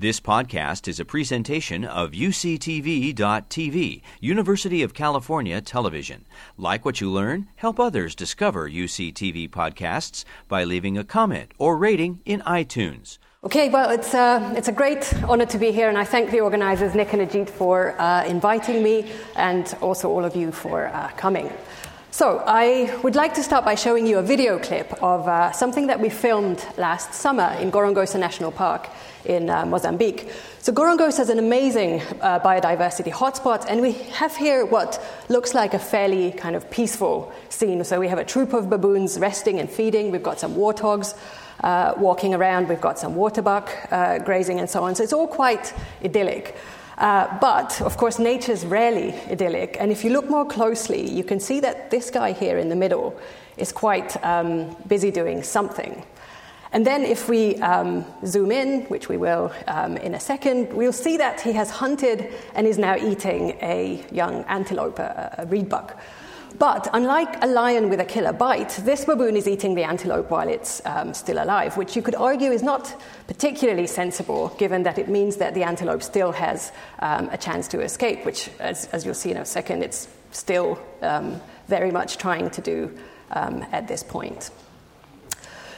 This podcast is a presentation of UCTV.tv, University of California Television. Like what you learn, help others discover UCTV podcasts by leaving a comment or rating in iTunes. Okay, well, it's, uh, it's a great honor to be here, and I thank the organizers, Nick and Ajit, for uh, inviting me, and also all of you for uh, coming. So, I would like to start by showing you a video clip of uh, something that we filmed last summer in Gorongosa National Park in uh, Mozambique. So Gorongosa is an amazing uh, biodiversity hotspot, and we have here what looks like a fairly kind of peaceful scene. So we have a troop of baboons resting and feeding. We've got some warthogs uh, walking around. We've got some waterbuck uh, grazing and so on. So it's all quite idyllic. Uh, but of course, nature is rarely idyllic. And if you look more closely, you can see that this guy here in the middle is quite um, busy doing something. And then, if we um, zoom in, which we will um, in a second, we'll see that he has hunted and is now eating a young antelope, a, a. But unlike a lion with a killer bite, this baboon is eating the antelope while it's um, still alive, which you could argue is not particularly sensible, given that it means that the antelope still has um, a chance to escape, which, as, as, you'll see in a second, it's still um, very much trying to do um, at this point.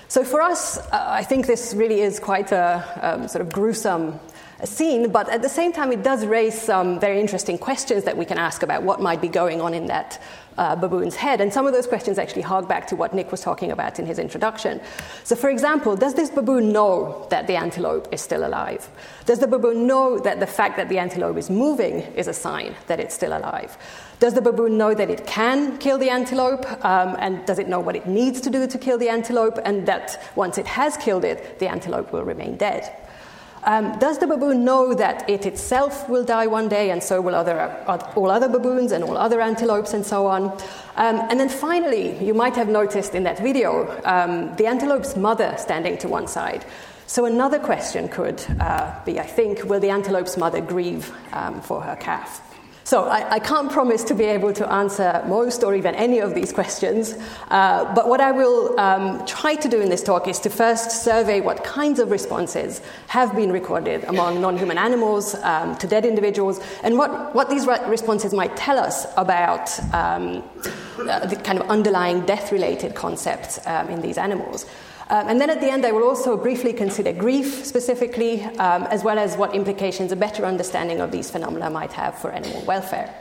So for us, uh, I think this really is quite a um, sort of gruesome scene, but at the same time, it does raise some very interesting questions that we can ask about what might be going on in that uh, baboon's head. And some of those questions actually hark back to what Nick was talking about in his introduction. So, for example, does this baboon know that the antelope is still alive? Does the baboon know that the fact that the antelope is moving is a sign that it's still alive? Does the baboon know that it can kill the antelope? Um, and does it know what it needs to do to kill the antelope? And that once it has killed it, the antelope will remain dead? Um, does the baboon know that it itself will die one day, and so will other, uh, all other baboons and all other antelopes, and so on? Um, and then finally, you might have noticed in that video um, the antelope's mother standing to one side. So another question could uh, be, I think, will the antelope's mother grieve um, for her calf? So I, I, can't promise to be able to answer most or even any of these questions, uh, but what I will um, try to do in this talk is to first survey what kinds of responses have been recorded among non-human animals um, to dead individuals, and what, what these responses might tell us about um, uh, the kind of underlying death-related concepts um, in these animals. Um, and then at the end, I will also briefly consider grief specifically, um, as well as what implications a better understanding of these phenomena might have for animal welfare.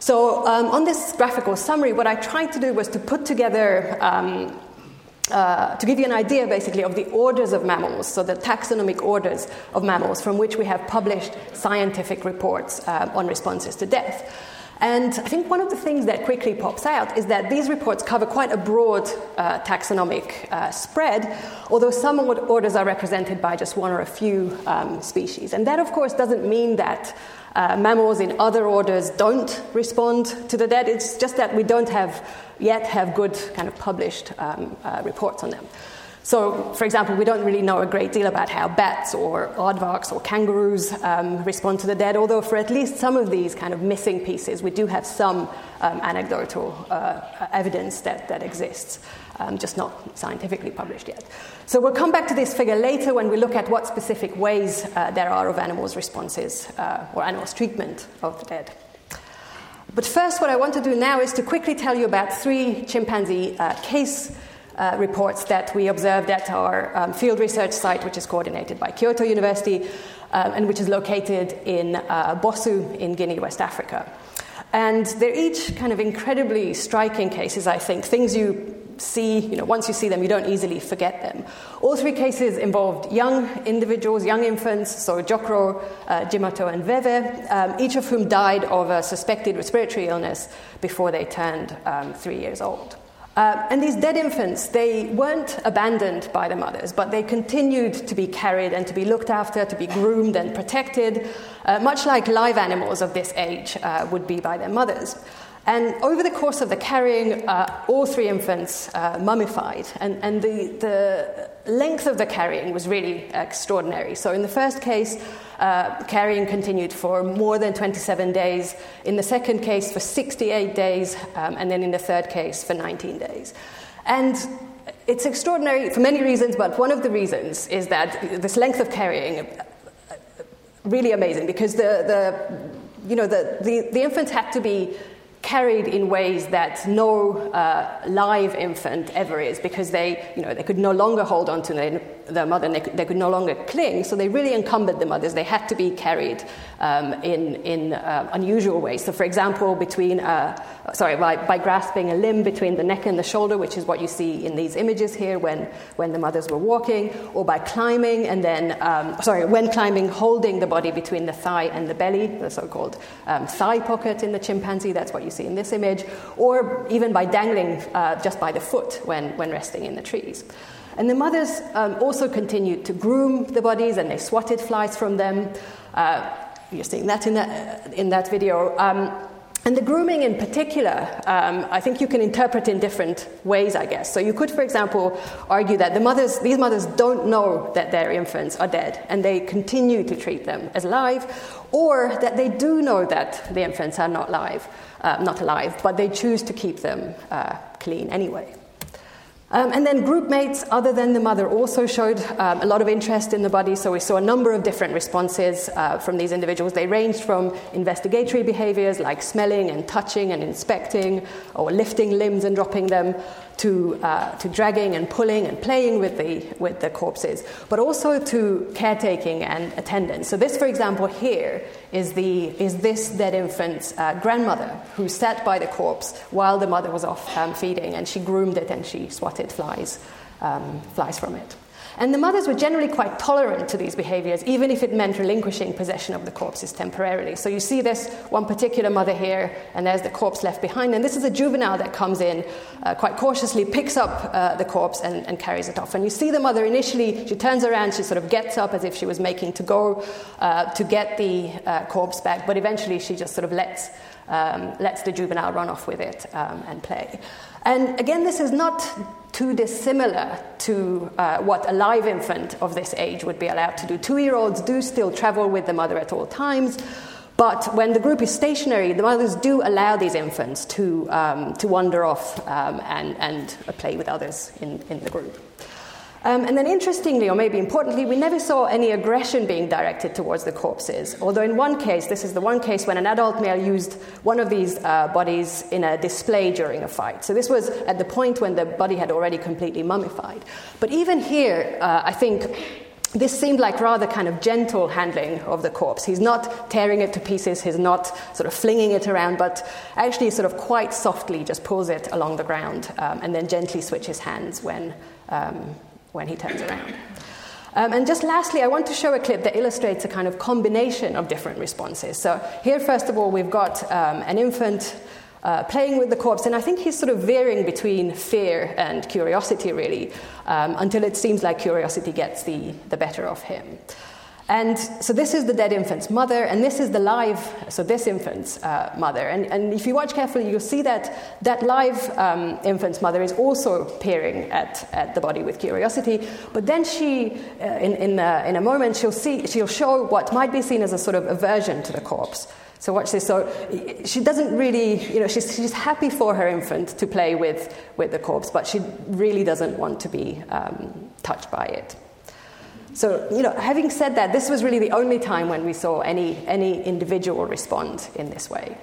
So, um, on this graphical summary, what I tried to do was to put together um, uh, to give you an idea, basically, of the orders of mammals, so the taxonomic orders of mammals from which we have published scientific reports uh, on responses to death. And I think one of the things that quickly pops out is that these reports cover quite a broad uh, taxonomic uh, spread, although some orders are represented by just one or a few um, species. And that, of course, doesn't mean that uh, mammals in other orders don't respond to the dead. It's just that we don't have yet have good kind of published um, uh, reports on them. So, for example, we don't really know a great deal about how bats or aardvarks or kangaroos um, respond to the dead, although for at least some of these kind of missing pieces, we do have some um, anecdotal uh, evidence that, that exists, um, just not scientifically published yet. So, we'll come back to this figure later when we look at what specific ways uh, there are of animals' responses uh, or animals' treatment of the dead. But first, what I want to do now is to quickly tell you about three chimpanzee uh, case uh, reports that we observed at our um, field research site, which is coordinated by Kyoto University um, and which is located in uh, Bossou in Guinea, West Africa. And they're each kind of incredibly striking cases, I think, things you see, you know, once you see them, you don't easily forget them. All three cases involved young individuals, young infants, so Jokro, uh, Jimato, and Veve, um, each of whom died of a suspected respiratory illness before they turned um, three years old. Uh, and these dead infants, they weren't abandoned by the mothers, but they continued to be carried and to be looked after, to be groomed and protected, uh, much like live animals of this age uh, would be by their mothers. And over the course of the carrying, uh, all three infants uh, mummified, and, and the, the length of the carrying was really extraordinary. So, in the first case, uh, carrying continued for more than 27 days, in the second case, for 68 days, um, and then in the third case, for 19 days. And it's extraordinary for many reasons, but one of the reasons is that this length of carrying really amazing because the, the, you know, the, the, the infants had to be carried in ways that no uh, live infant ever is because they, you know, they could no longer hold on to their, their mother and they could, they could, no longer cling, so they really encumbered the mothers. They had to be carried um, in, in uh, unusual ways. So, for example, between, uh, sorry, by, by, grasping a limb between the neck and the shoulder, which is what you see in these images here when, when the mothers were walking, or by climbing and then, um, sorry, when climbing, holding the body between the thigh and the belly, the so called um, thigh pocket in the chimpanzee, that's what you see in this image, or even by dangling uh, just by the foot when, when resting in the trees. And the mothers um, also continued to groom the bodies and they swatted flies from them. Uh, you're seeing that in that, in that video. Um, and the grooming in particular, um, I think you can interpret in different ways, I guess. So you could, for example, argue that the mothers, these mothers don't know that their infants are dead and they continue to treat them as alive, or that they do know that the infants are not alive, uh, not alive, but they choose to keep them uh, clean anyway. Um, and then group mates, other than the mother, also showed um, a lot of interest in the body. So we saw a number of different responses uh, from these individuals. They ranged from investigatory behaviors like smelling and touching and inspecting, or lifting limbs and dropping them, to, uh, to dragging and pulling and playing with the, with the corpses, but also to caretaking and attendance. So, this, for example, here is, the, is this dead infant's uh, grandmother who sat by the corpse while the mother was off um, feeding, and she groomed it and she swatted flies, um, flies from it. And the mothers were generally quite tolerant to these behaviors, even if it meant relinquishing possession of the corpses temporarily. So you see this one particular mother here, and there's the corpse left behind. And this is a juvenile that comes in uh, quite cautiously, picks up uh, the corpse, and, and, carries it off. And you see the mother initially, she turns around, she sort of gets up as if she was making to go uh, to get the uh, corpse back, but eventually she just sort of lets, um, lets the juvenile run off with it um, and play. And again, this is not too dissimilar to uh, what a live infant of this age would be allowed to do. Two year olds do still travel with the mother at all times. But when the group is stationary, the mothers do allow these infants to, um, to wander off um, and, and play with others in, in the group. Um, and then, interestingly, or maybe importantly, we never saw any aggression being directed towards the corpses. Although, in one case, this is the one case when an adult male used one of these uh, bodies in a display during a fight. So, this was at the point when the body had already completely mummified. But even here, uh, I think this seemed like rather kind of gentle handling of the corpse. He's not tearing it to pieces, he's not sort of flinging it around, but actually sort of quite softly just pulls it along the ground um, and then gently switches hands when, um, when he turns around. Um, and just lastly, I want to show a clip that illustrates a kind of combination of different responses. So, here, first of all, we've got um, an infant uh, playing with the corpse, and I think he's sort of veering between fear and curiosity, really, um, until it seems like curiosity gets the, the better of him. And so this is the dead infant's mother, and this is the live, so this infant's uh, mother. And, and if you watch carefully, you'll see that that live um, infant's mother is also peering at, at the body with curiosity. But then she, uh, in, in, a, in a moment, she'll, see, she'll show what might be seen as a sort of aversion to the corpse. So watch this. So she doesn't really, you know, she's, she's happy for her infant to play with, with the corpse, but she really doesn't want to be um, touched by it. So, you know, having said that, this was really the only time when we saw any, any individual respond in this way.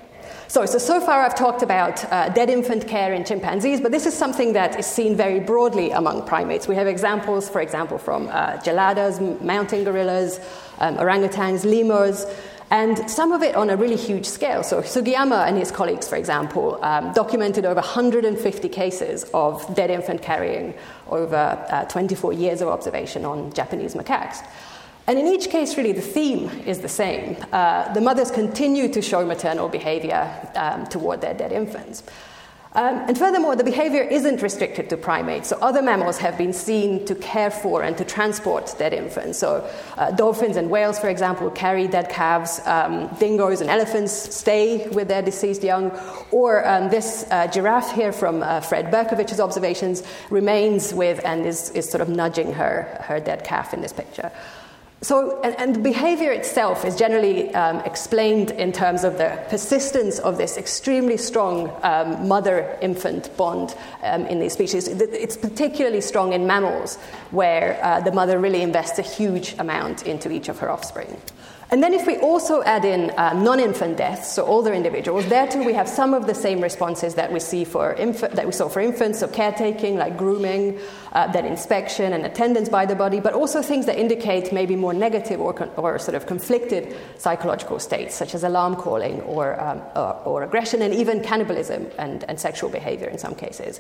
So, so, so far I've talked about uh, dead infant care in chimpanzees, but this is something that is seen very broadly among primates. We have examples, for example, from uh, geladas, mountain gorillas, um, orangutans, lemurs, and some of it on a really huge scale. So Sugiyama and his colleagues, for example, um, documented over 150 cases of dead infant carrying over uh, 24 years of observation on Japanese macaques. And in each case, really, the theme is the same. Uh, the mothers continue to show maternal behavior um, toward their dead infants. Um, and furthermore, the behavior isn't restricted to primates. So, other mammals have been seen to care for and to transport dead infants. So, uh, dolphins and whales, for example, carry dead calves. Um, dingoes and elephants stay with their deceased young. Or um, this uh, giraffe here from uh, Fred Bercovitch's observations remains with and is, is sort of nudging her, her dead calf in this picture. So, and, and, the behavior itself is generally um, explained in terms of the persistence of this extremely strong um, mother infant bond um, in these species. It's particularly strong in mammals, where uh, the mother really invests a huge amount into each of her offspring. And then, if we also add in uh, non infant deaths, so older individuals, there too we have some of the same responses that we, see for inf- that we saw for infants, so caretaking, like grooming, uh, then inspection and attendance by the body, but also things that indicate maybe more negative or, con- or sort of conflicted psychological states, such as alarm calling or, um, or, or aggression, and even cannibalism and, and sexual behavior in some cases.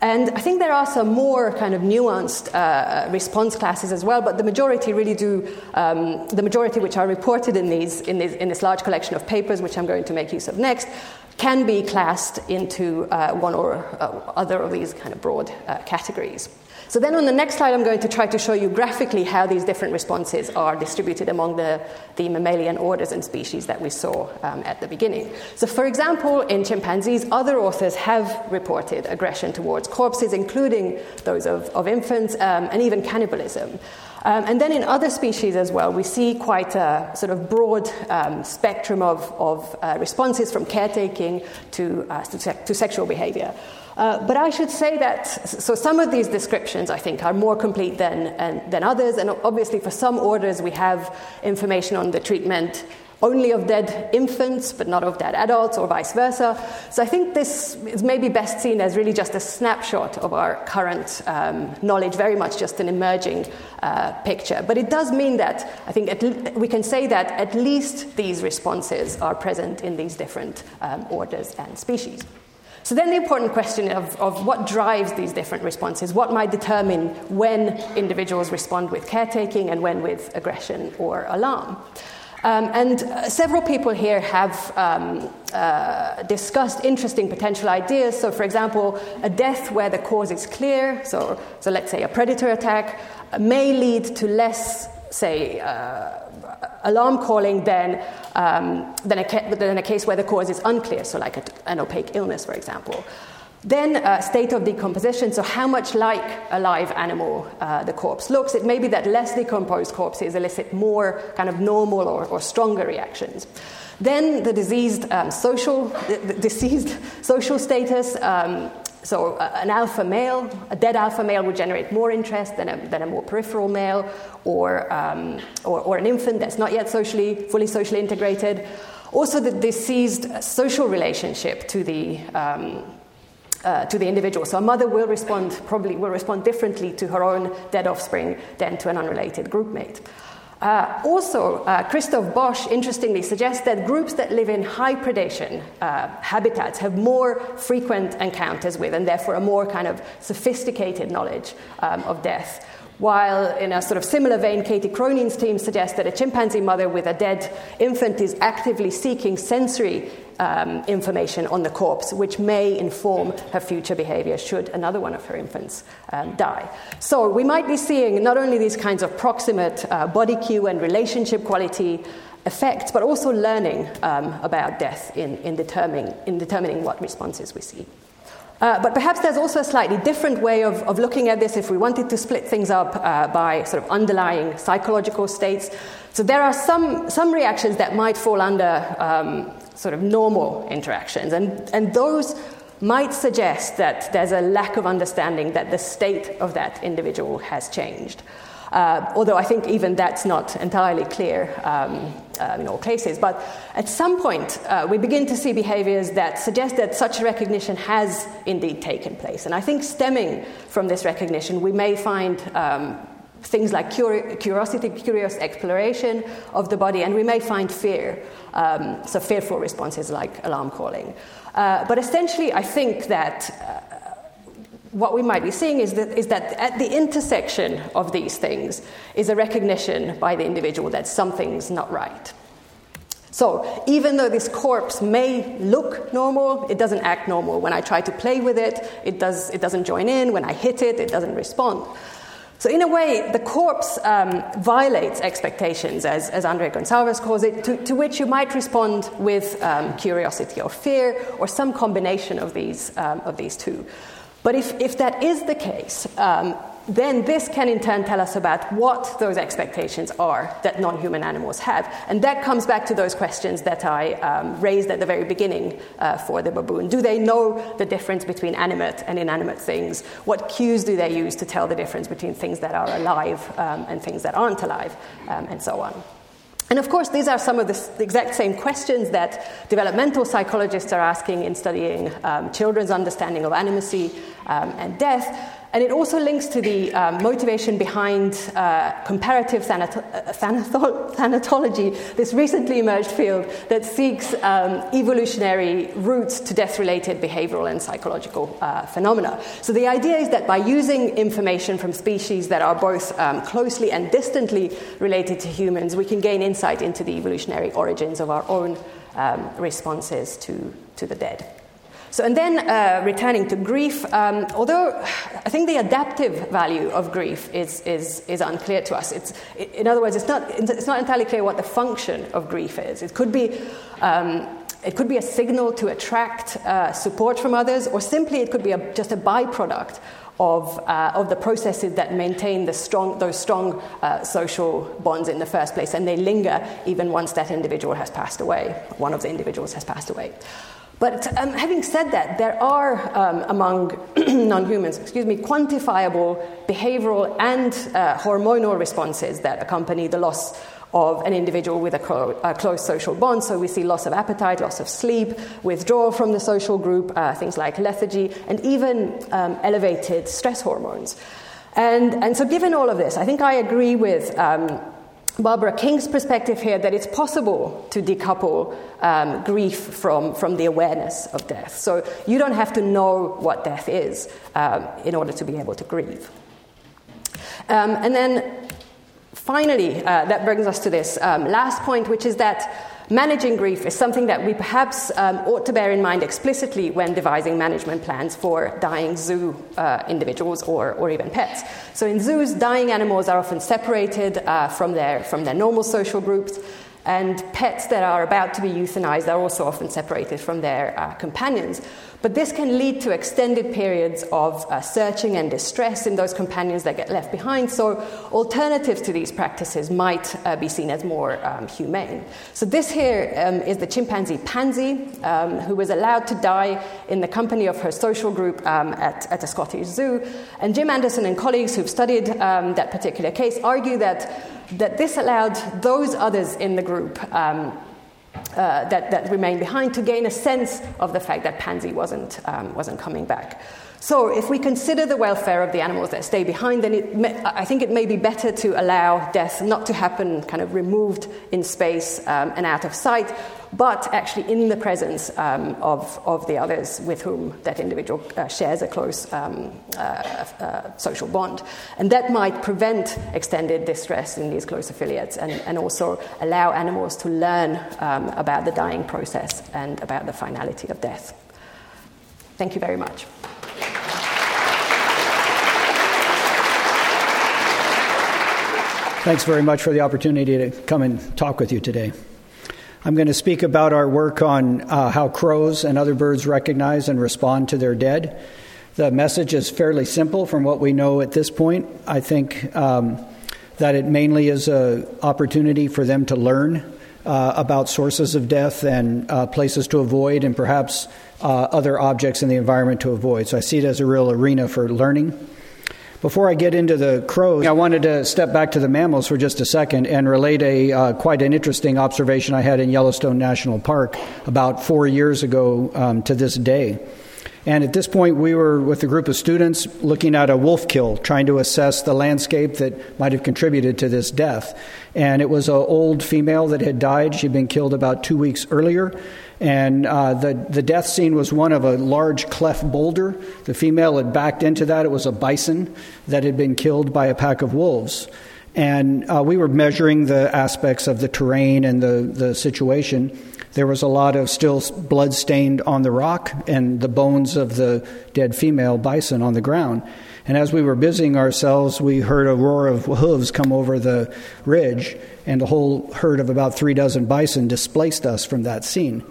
And I think there are some more kind of nuanced uh, response classes as well, but the majority really do, um, the majority which are reported in, these, in, these, in this large collection of papers, which I'm going to make use of next, can be classed into uh, one or uh, other of these kind of broad uh, categories. So then on the next slide, I'm going to try to show you graphically how these different responses are distributed among the, the mammalian orders and species that we saw um, at the beginning. So for example, in chimpanzees, other authors have reported aggression towards corpses, including those of, of infants, um, and even cannibalism. Um, and then in other species as well, we see quite a sort of broad um, spectrum of, of uh, responses from caretaking to, uh, to, to, sexual behavior. Uh, but I should say that, so some of these descriptions, I think, are more complete than, than others. And obviously, for some orders, we have information on the treatment only of dead infants, but not of dead adults, or vice versa. So I think this is maybe best seen as really just a snapshot of our current um, knowledge, very much just an emerging uh, picture. But it does mean that I think le- we can say that at least these responses are present in these different um, orders and species. So then the important question of, of what drives these different responses, what might determine when individuals respond with caretaking and when with aggression or alarm. Um, and uh, several people here have um, uh, discussed interesting potential ideas. So, for example, a death where the cause is clear, so, so let's say a predator attack, may lead to less, say, uh, alarm calling than, um, than, a ca- than, a case where the cause is unclear, so like a, an opaque illness, for example. Then, uh, state of decomposition, so how much like a live animal uh, the corpse looks. It may be that less decomposed corpses elicit more kind of normal or, or stronger reactions. Then, the diseased um, social, the, deceased social status, um, so, uh, an alpha male, a dead alpha male would generate more interest than a, than a more peripheral male, or, um, or, or, an infant that's not yet socially, fully socially integrated. Also, the deceased social relationship to the, um, uh, to the individual. So, a mother will respond, probably will respond differently to her own dead offspring than to an unrelated groupmate. Uh, also, uh, Christoph Boesch interestingly suggests that groups that live in high predation uh, habitats have more frequent encounters with, and therefore a more kind of sophisticated knowledge um, of death. While in a sort of similar vein, Katie Cronin's team suggests that a chimpanzee mother with a dead infant is actively seeking sensory um, information on the corpse, which may inform her future behavior should another one of her infants um, die. So we might be seeing not only these kinds of proximate uh, body cue and relationship quality effects, but also learning um, about death in, in, determining, in determining what responses we see. Uh, but perhaps there's also a slightly different way of, of, looking at this if we wanted to split things up uh, by sort of underlying psychological states. So there are some, some reactions that might fall under um, sort of normal interactions. And, and those might suggest that there's a lack of understanding that the state of that individual has changed. Uh, although I think even that's not entirely clear um, uh, in all cases. But at some point, uh, we begin to see behaviors that suggest that such recognition has indeed taken place. And I think stemming from this recognition, we may find um, things like curiosity, curious exploration of the body, and we may find fear, um, so fearful responses like alarm calling. Uh, but essentially, I think that uh, what we might be seeing is that, is that at the intersection of these things is a recognition by the individual that something's not right. So, even though this corpse may look normal, it doesn't act normal. When I try to play with it, it, does, it doesn't join in. When I hit it, it doesn't respond. So, in a way, the corpse um, violates expectations, as, as Andre Gonçalves calls it, to, to, which you might respond with um, curiosity or fear, or some combination of these, um, of these two. But if, if that is the case, um, then this can in turn tell us about what those expectations are that non human animals have. And that comes back to those questions that I um, raised at the very beginning uh, for the baboon. Do they know the difference between animate and inanimate things? What cues do they use to tell the difference between things that are alive um, and things that aren't alive, um, and so on? And of course, these are some of the, exact same questions that developmental psychologists are asking in studying um, children's understanding of animacy um, and death. And it also links to the um, motivation behind uh, comparative thanato- thanatology, this recently emerged field that seeks um, evolutionary roots to death related behavioral and psychological uh, phenomena. So the idea is that by using information from species that are both um, closely and distantly related to humans, we can gain insight into the evolutionary origins of our own um, responses to, to the dead. So, and then uh, returning to grief, um, although I think the adaptive value of grief is, is, is unclear to us. It's, in other words, it's not, it's not entirely clear what the function of grief is. It could be, um, it could be a signal to attract uh, support from others, or simply it could be a, just a byproduct of, uh, of the processes that maintain the strong, those strong uh, social bonds in the first place, and they linger even once that individual has passed away, one of the individuals has passed away. But um, having said that, there are um, among non humans, excuse me, quantifiable behavioral and uh, hormonal responses that accompany the loss of an individual with a, co- a, close social bond. So we see loss of appetite, loss of sleep, withdrawal from the social group, uh, things like lethargy, and even um, elevated stress hormones. And, and so, given all of this, I think I agree with. Barbara King's perspective here that it's possible to decouple um, grief from, from the awareness of death. So you don't have to know what death is um, in order to be able to grieve. Um, and then finally, uh, that brings us to this um, last point, which is that Managing grief is something that we perhaps um, ought to bear in mind explicitly when devising management plans for dying zoo uh, individuals or, or even pets. So, in zoos, dying animals are often separated uh, from, their, from their normal social groups. And pets that are about to be euthanized are also often separated from their uh, companions. But this can lead to extended periods of uh, searching and distress in those companions that get left behind. So, alternatives to these practices might uh, be seen as more um, humane. So, this here um, is the chimpanzee Pansy, um, who was allowed to die in the company of her social group um, at, at a Scottish zoo. And Jim Anderson and colleagues who've studied um, that particular case argue that that this allowed those others in the group um, uh, that, that remained behind to gain a sense of the fact that Pansy wasn't, um, wasn't coming back. So, if we consider the welfare of the animals that stay behind, then may, I think it may be better to allow death not to happen kind of removed in space um, and out of sight, but actually in the presence um, of, of the others with whom that individual uh, shares a close um, uh, uh, social bond. And that might prevent extended distress in these close affiliates and, and also allow animals to learn um, about the dying process and about the finality of death. Thank you very much. Thanks very much for the opportunity to come and talk with you today. I'm going to speak about our work on uh, how crows and other birds recognize and respond to their dead. The message is fairly simple from what we know at this point. I think um, that it mainly is an opportunity for them to learn uh, about sources of death and uh, places to avoid, and perhaps uh, other objects in the environment to avoid. So I see it as a real arena for learning. Before I get into the crows, I wanted to step back to the mammals for just a second and relate a uh, quite an interesting observation I had in Yellowstone National Park about four years ago um, to this day. And at this point, we were with a group of students looking at a wolf kill, trying to assess the landscape that might have contributed to this death. And it was an old female that had died. She'd been killed about two weeks earlier. And uh, the, the death scene was one of a large cleft boulder. The female had backed into that. It was a bison that had been killed by a pack of wolves. And uh, we were measuring the aspects of the terrain and the, the situation. There was a lot of still blood stained on the rock and the bones of the dead female bison on the ground. And as we were busying ourselves, we heard a roar of hooves come over the ridge, and a whole herd of about three dozen bison displaced us from that scene.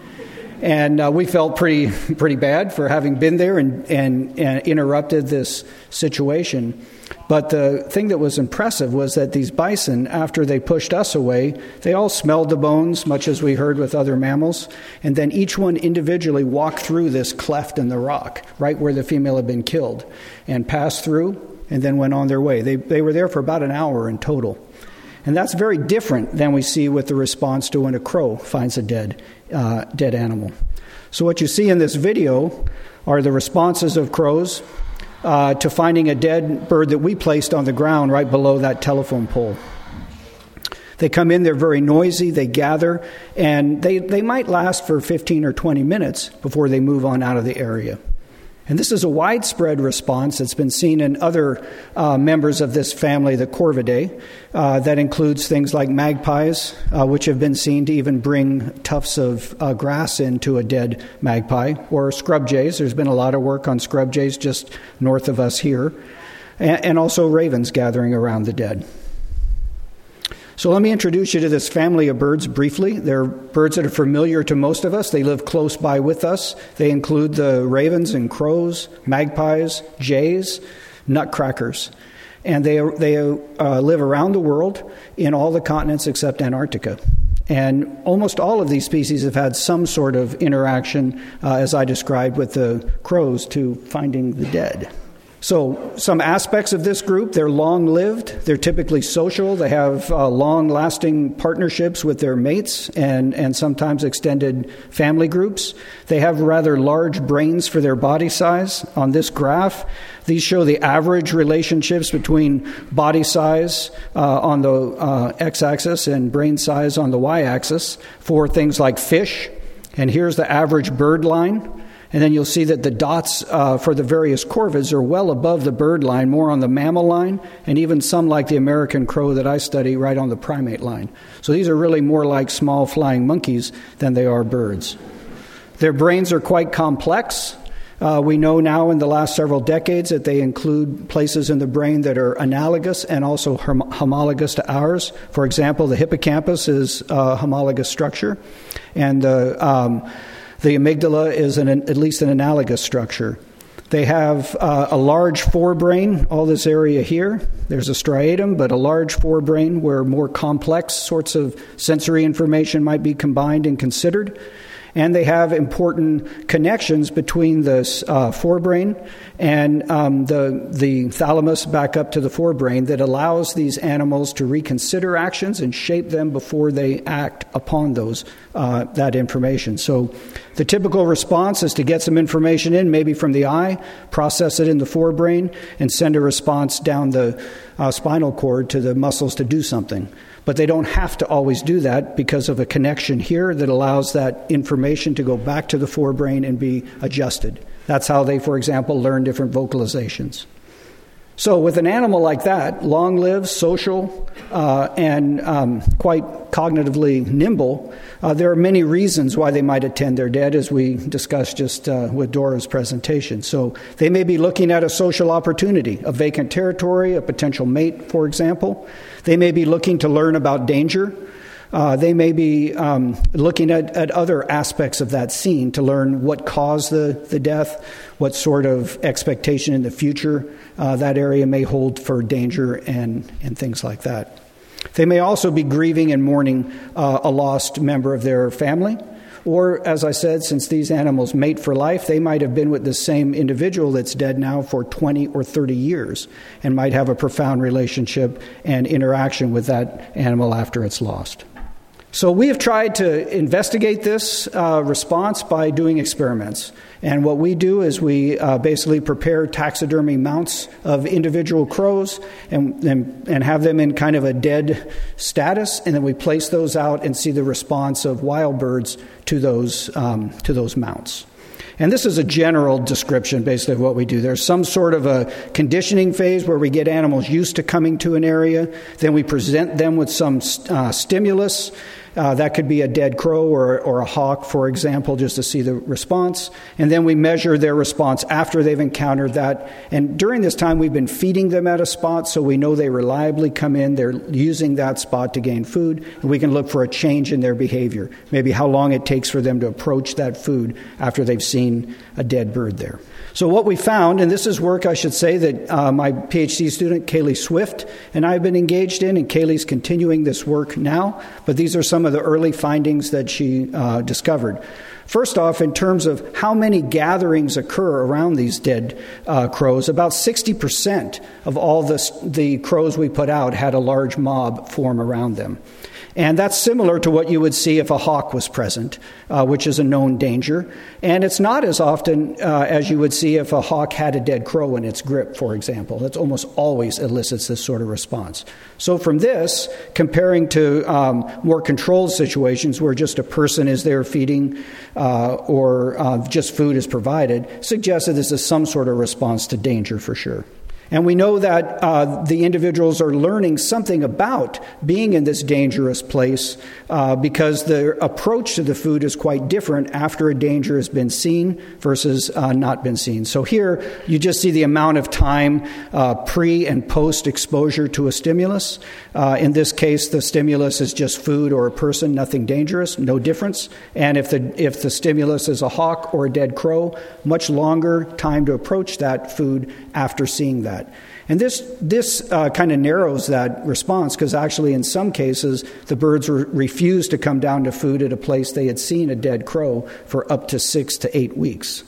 And uh, we felt pretty, pretty bad for having been there and, and, and interrupted this situation. But the thing that was impressive was that these bison, after they pushed us away, they all smelled the bones, much as we heard with other mammals, and then each one individually walked through this cleft in the rock, right where the female had been killed, and passed through and then went on their way. They, they were there for about an hour in total. And that's very different than we see with the response to when a crow finds a dead, uh, dead animal. So, what you see in this video are the responses of crows uh, to finding a dead bird that we placed on the ground right below that telephone pole. They come in, they're very noisy, they gather, and they, they might last for 15 or 20 minutes before they move on out of the area. And this is a widespread response that's been seen in other uh, members of this family, the Corvidae. Uh, that includes things like magpies, uh, which have been seen to even bring tufts of uh, grass into a dead magpie, or scrub jays. There's been a lot of work on scrub jays just north of us here, and, and also ravens gathering around the dead. So let me introduce you to this family of birds briefly. They're birds that are familiar to most of us. They live close by with us. They include the ravens and crows, magpies, jays, nutcrackers. And they, they uh, live around the world in all the continents except Antarctica. And almost all of these species have had some sort of interaction, uh, as I described, with the crows to finding the dead. So, some aspects of this group, they're long lived, they're typically social, they have uh, long lasting partnerships with their mates and, and sometimes extended family groups. They have rather large brains for their body size. On this graph, these show the average relationships between body size uh, on the uh, x axis and brain size on the y axis for things like fish. And here's the average bird line. And then you'll see that the dots uh, for the various corvids are well above the bird line, more on the mammal line, and even some like the American crow that I study right on the primate line. So these are really more like small flying monkeys than they are birds. Their brains are quite complex. Uh, we know now in the last several decades that they include places in the brain that are analogous and also hom- homologous to ours. For example, the hippocampus is a homologous structure, and the um, the amygdala is an, at least an analogous structure. They have uh, a large forebrain, all this area here. There's a striatum, but a large forebrain where more complex sorts of sensory information might be combined and considered and they have important connections between the uh, forebrain and um, the, the thalamus back up to the forebrain that allows these animals to reconsider actions and shape them before they act upon those uh, that information. So the typical response is to get some information in, maybe from the eye, process it in the forebrain, and send a response down the uh, spinal cord to the muscles to do something. But they don't have to always do that because of a connection here that allows that information to go back to the forebrain and be adjusted. That's how they, for example, learn different vocalizations. So, with an animal like that, long lived, social, uh, and um, quite cognitively nimble, uh, there are many reasons why they might attend their dead, as we discussed just uh, with Dora's presentation. So, they may be looking at a social opportunity, a vacant territory, a potential mate, for example. They may be looking to learn about danger. Uh, they may be um, looking at, at other aspects of that scene to learn what caused the, the death, what sort of expectation in the future uh, that area may hold for danger and, and things like that. They may also be grieving and mourning uh, a lost member of their family. Or, as I said, since these animals mate for life, they might have been with the same individual that's dead now for 20 or 30 years and might have a profound relationship and interaction with that animal after it's lost. So, we have tried to investigate this uh, response by doing experiments. And what we do is we uh, basically prepare taxidermy mounts of individual crows and, and, and, have them in kind of a dead status, and then we place those out and see the response of wild birds to those, um, to those mounts. And this is a general description, basically, of what we do. There's some sort of a conditioning phase where we get animals used to coming to an area. Then we present them with some uh, stimulus Uh, that could be a dead crow or, or a hawk, for example, just to see the response. And then we measure their response after they've encountered that. And during this time, we've been feeding them at a spot so we know they reliably come in. They're using that spot to gain food. And we can look for a change in their behavior, maybe how long it takes for them to approach that food after they've seen a dead bird there. So, what we found, and this is work I should say that uh, my PhD student, Kaeli Swift, and I have been engaged in, and Kaeli's continuing this work now, but these are some of the early findings that she uh, discovered. First off, in terms of how many gatherings occur around these dead uh, crows, about 60% of all the, the crows we put out had a large mob form around them. And that's similar to what you would see if a hawk was present, uh, which is a known danger. And it's not as often uh, as you would see if a hawk had a dead crow in its grip, for example. That almost always elicits this sort of response. So, from this, comparing to um, more controlled situations where just a person is there feeding uh, or uh, just food is provided, suggests that this is some sort of response to danger for sure. And we know that uh, the individuals are learning something about being in this dangerous place uh, because their approach to the food is quite different after a danger has been seen versus uh, not been seen. So here you just see the amount of time uh, pre and post exposure to a stimulus. Uh, in this case, the stimulus is just food or a person, nothing dangerous, no difference. And if the, if the stimulus is a hawk or a dead crow, much longer time to approach that food after seeing that that. And this, this uh, kind of narrows that response because actually, in some cases, the birds were refused to come down to food at a place they had seen a dead crow for up to six to eight weeks.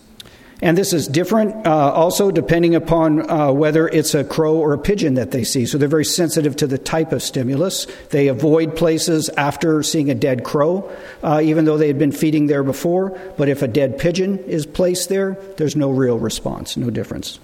And this is different uh, also depending upon uh, whether it's a crow or a pigeon that they see. So they're very sensitive to the type of stimulus. They avoid places after seeing a dead crow, uh, even though they had been feeding there before. But if a dead pigeon is placed there, there's no real response, no difference.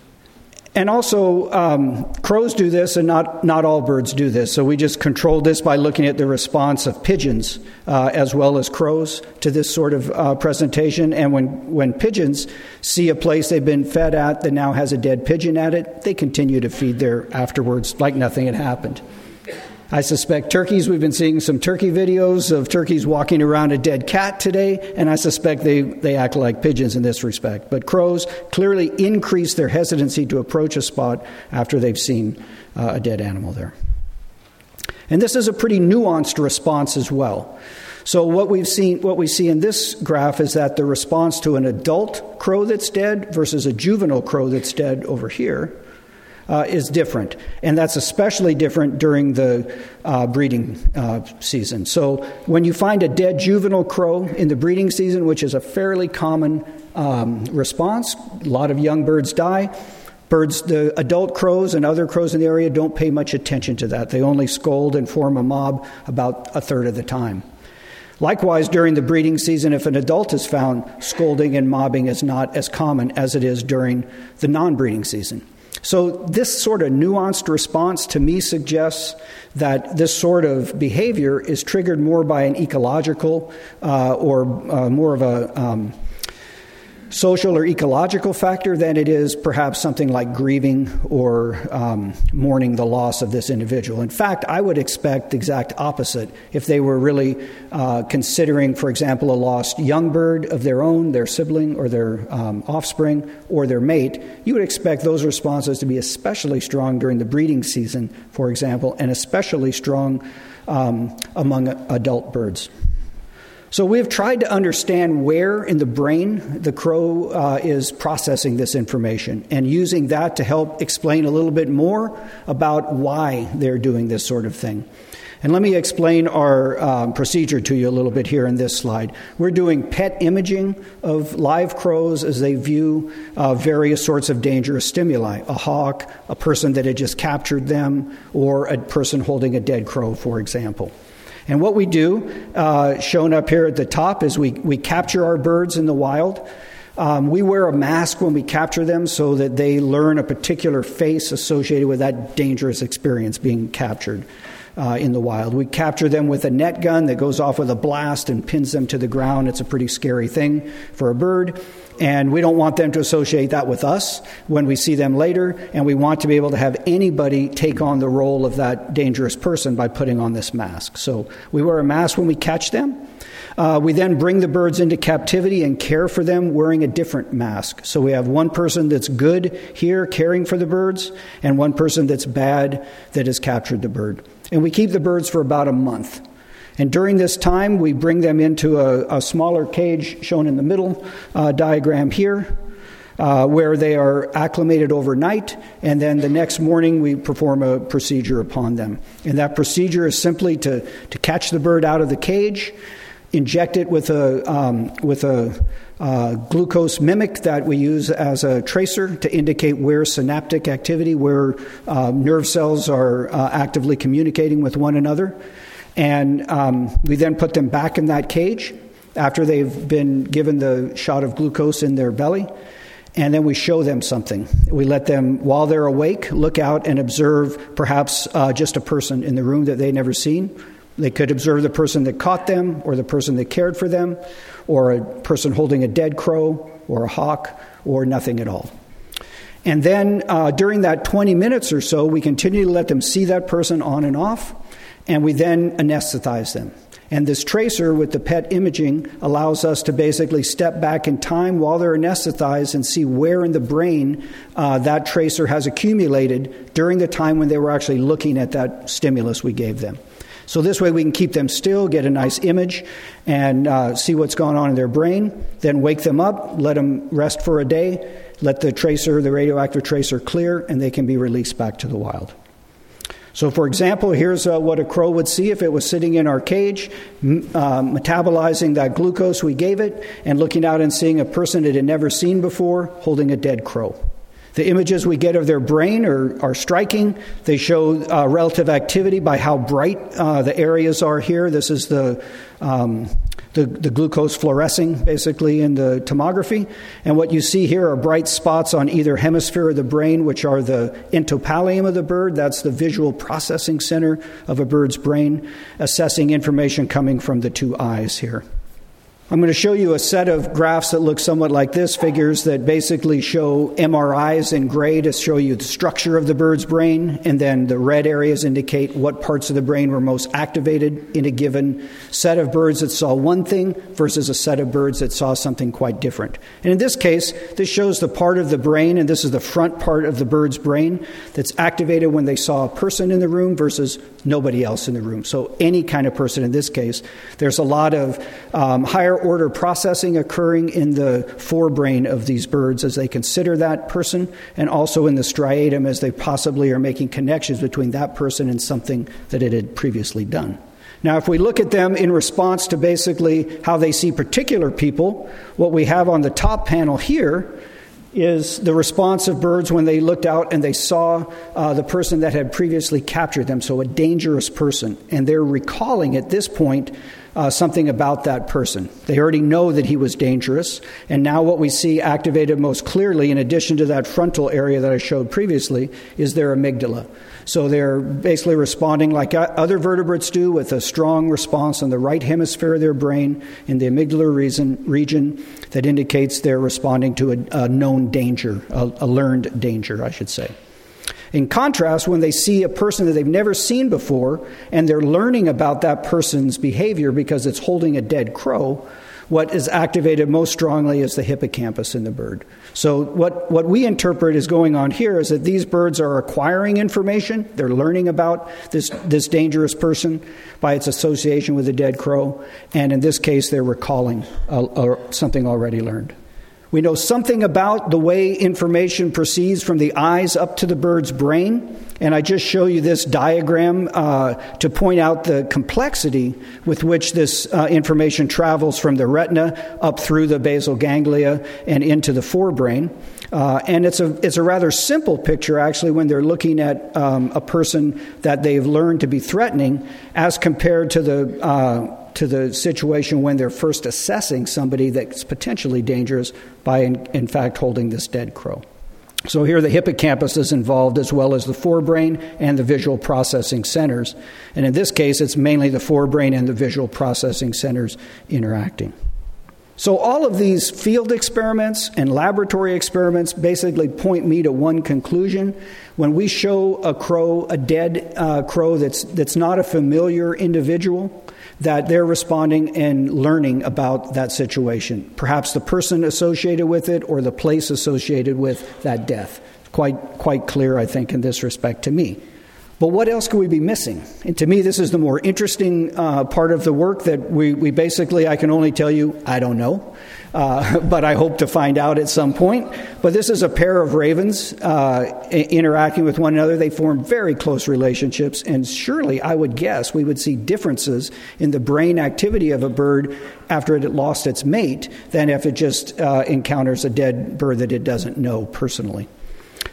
And also, um, crows do this, and not, not all birds do this. So we just controlled this by looking at the response of pigeons uh, as well as crows to this sort of uh, presentation. And when, when pigeons see a place they've been fed at that now has a dead pigeon at it, they continue to feed there afterwards like nothing had happened. I suspect turkeys, we've been seeing some turkey videos of turkeys walking around a dead cat today, and I suspect they, they act like pigeons in this respect. But crows clearly increase their hesitancy to approach a spot after they've seen uh, a dead animal there. And this is a pretty nuanced response as well. So what we've seen, what we see in this graph is that the response to an adult crow that's dead versus a juvenile crow that's dead over here uh, is different. And that's especially different during the uh, breeding uh, season. So when you find a dead juvenile crow in the breeding season, which is a fairly common um, response, a lot of young birds die. Birds, the adult crows and other crows in the area don't pay much attention to that. They only scold and form a mob about a third of the time. Likewise, during the breeding season, if an adult is found, scolding and mobbing is not as common as it is during the non breeding season. So, this sort of nuanced response to me suggests that this sort of behavior is triggered more by an ecological uh, or uh, more of a um, social or ecological factor than it is perhaps something like grieving or um, mourning the loss of this individual. In fact, I would expect the exact opposite if they were really uh, considering, for example, a lost young bird of their own, their sibling or their um, offspring, or their mate. You would expect those responses to be especially strong during the breeding season, for example, and especially strong um, among adult birds. So we've tried to understand where in the brain the crow uh, is processing this information and using that to help explain a little bit more about why they're doing this sort of thing. And let me explain our um, procedure to you a little bit here in this slide. We're doing PET imaging of live crows as they view uh, various sorts of dangerous stimuli a hawk, a person that had just captured them, or a person holding a dead crow, for example. And what we do, uh, shown up here at the top, is we, we capture our birds in the wild. Um, we wear a mask when we capture them so that they learn a particular face associated with that dangerous experience being captured. Uh, in the wild. We capture them with a net gun that goes off with a blast and pins them to the ground. It's a pretty scary thing for a bird. And we don't want them to associate that with us when we see them later. And we want to be able to have anybody take on the role of that dangerous person by putting on this mask. So we wear a mask when we catch them. Uh, we then bring the birds into captivity and care for them wearing a different mask. So we have one person that's good here caring for the birds, and one person that's bad that has captured the bird. And we keep the birds for about a month. And during this time, we bring them into a, a smaller cage shown in the middle uh, diagram here. Uh, where they are acclimated overnight, and then the next morning we perform a procedure upon them. And that procedure is simply to, to catch the bird out of the cage, inject it with a, um, with a uh, glucose mimic that we use as a tracer to indicate where synaptic activity, where uh, nerve cells are uh, actively communicating with one another. And um, we then put them back in that cage after they've been given the shot of glucose in their belly. And then we show them something. We let them, while they're awake, look out and observe perhaps uh, just a person in the room that they've never seen. They could observe the person that caught them, or the person that cared for them, or a person holding a dead crow, or a hawk, or nothing at all. And then uh, during that 20 minutes or so, we continue to let them see that person on and off and we then anesthetize them. And this tracer with the PET imaging allows us to basically step back in time while they're anesthetized and see where in the brain uh, that tracer has accumulated during the time when they were actually looking at that stimulus we gave them. So, this way we can keep them still, get a nice image, and uh, see what's going on in their brain. Then wake them up, let them rest for a day, let the tracer, the radioactive tracer, clear, and they can be released back to the wild. So, for example, here's uh, what a crow would see if it was sitting in our cage, m- uh, metabolizing that glucose we gave it, and looking out and seeing a person it had never seen before holding a dead crow. The images we get of their brain are, are striking. They show uh, relative activity by how bright uh, the areas are here. This is the, um, the, the, glucose fluorescing, basically, in the tomography. And what you see here are bright spots on either hemisphere of the brain, which are the entopallium of the bird. That's the visual processing center of a bird's brain, assessing information coming from the two eyes here. I'm going to show you a set of graphs that look somewhat like this figures that basically show MRIs in gray to show you the structure of the bird's brain, and then the red areas indicate what parts of the brain were most activated in a given set of birds that saw one thing versus a set of birds that saw something quite different. And in this case, this shows the part of the brain, and this is the front part of the bird's brain that's activated when they saw a person in the room versus nobody else in the room. So, any kind of person in this case, there's a lot of um, higher higher order processing occurring in the forebrain of these birds as they consider that person, and also in the striatum as they possibly are making connections between that person and something that it had previously done. Now, if we look at them in response to basically how they see particular people, what we have on the top panel here is the response of birds when they looked out and they saw uh, the person that had previously captured them, so a dangerous person. And they're recalling at this point uh, something about that person. They already know that he was dangerous, and now what we see activated most clearly, in addition to that frontal area that I showed previously, is their amygdala. So they're basically responding like other vertebrates do, with a strong response in the right hemisphere of their brain in the amygdala reason, region that indicates they're responding to a, a known danger, a, a learned danger, I should say. In contrast, when they see a person that they've never seen before and they're learning about that person's behavior because it's holding a dead crow, what is activated most strongly is the hippocampus in the bird. So, what, what we interpret is going on here is that these birds are acquiring information, they're learning about this, this dangerous person by its association with a dead crow, and in this case, they're recalling something already learned. We know something about the way information proceeds from the eyes up to the bird's brain. And I just show you this diagram uh, to point out the complexity with which this uh, information travels from the retina up through the basal ganglia and into the forebrain. Uh, and it's a, it's a rather simple picture, actually, when they're looking at um, a person that they've learned to be threatening as compared to the uh, to the situation when they're first assessing somebody that's potentially dangerous by, in, in fact, holding this dead crow. So here the hippocampus is involved as well as the forebrain and the visual processing centers. And in this case, it's mainly the forebrain and the visual processing centers interacting. So, all of these field experiments and laboratory experiments basically point me to one conclusion. When we show a crow, a dead uh, crow that's, that's not a familiar individual, that they're responding and learning about that situation. Perhaps the person associated with it or the place associated with that death. Quite, quite clear, I think, in this respect to me. But what else could we be missing? And to me, this is the more interesting uh, part of the work that we, we basically, I can only tell you, I don't know. Uh, but I hope to find out at some point. But this is a pair of ravens uh, interacting with one another. They form very close relationships, and surely I would guess we would see differences in the brain activity of a bird after it lost its mate than if it just uh, encounters a dead bird that it doesn't know personally.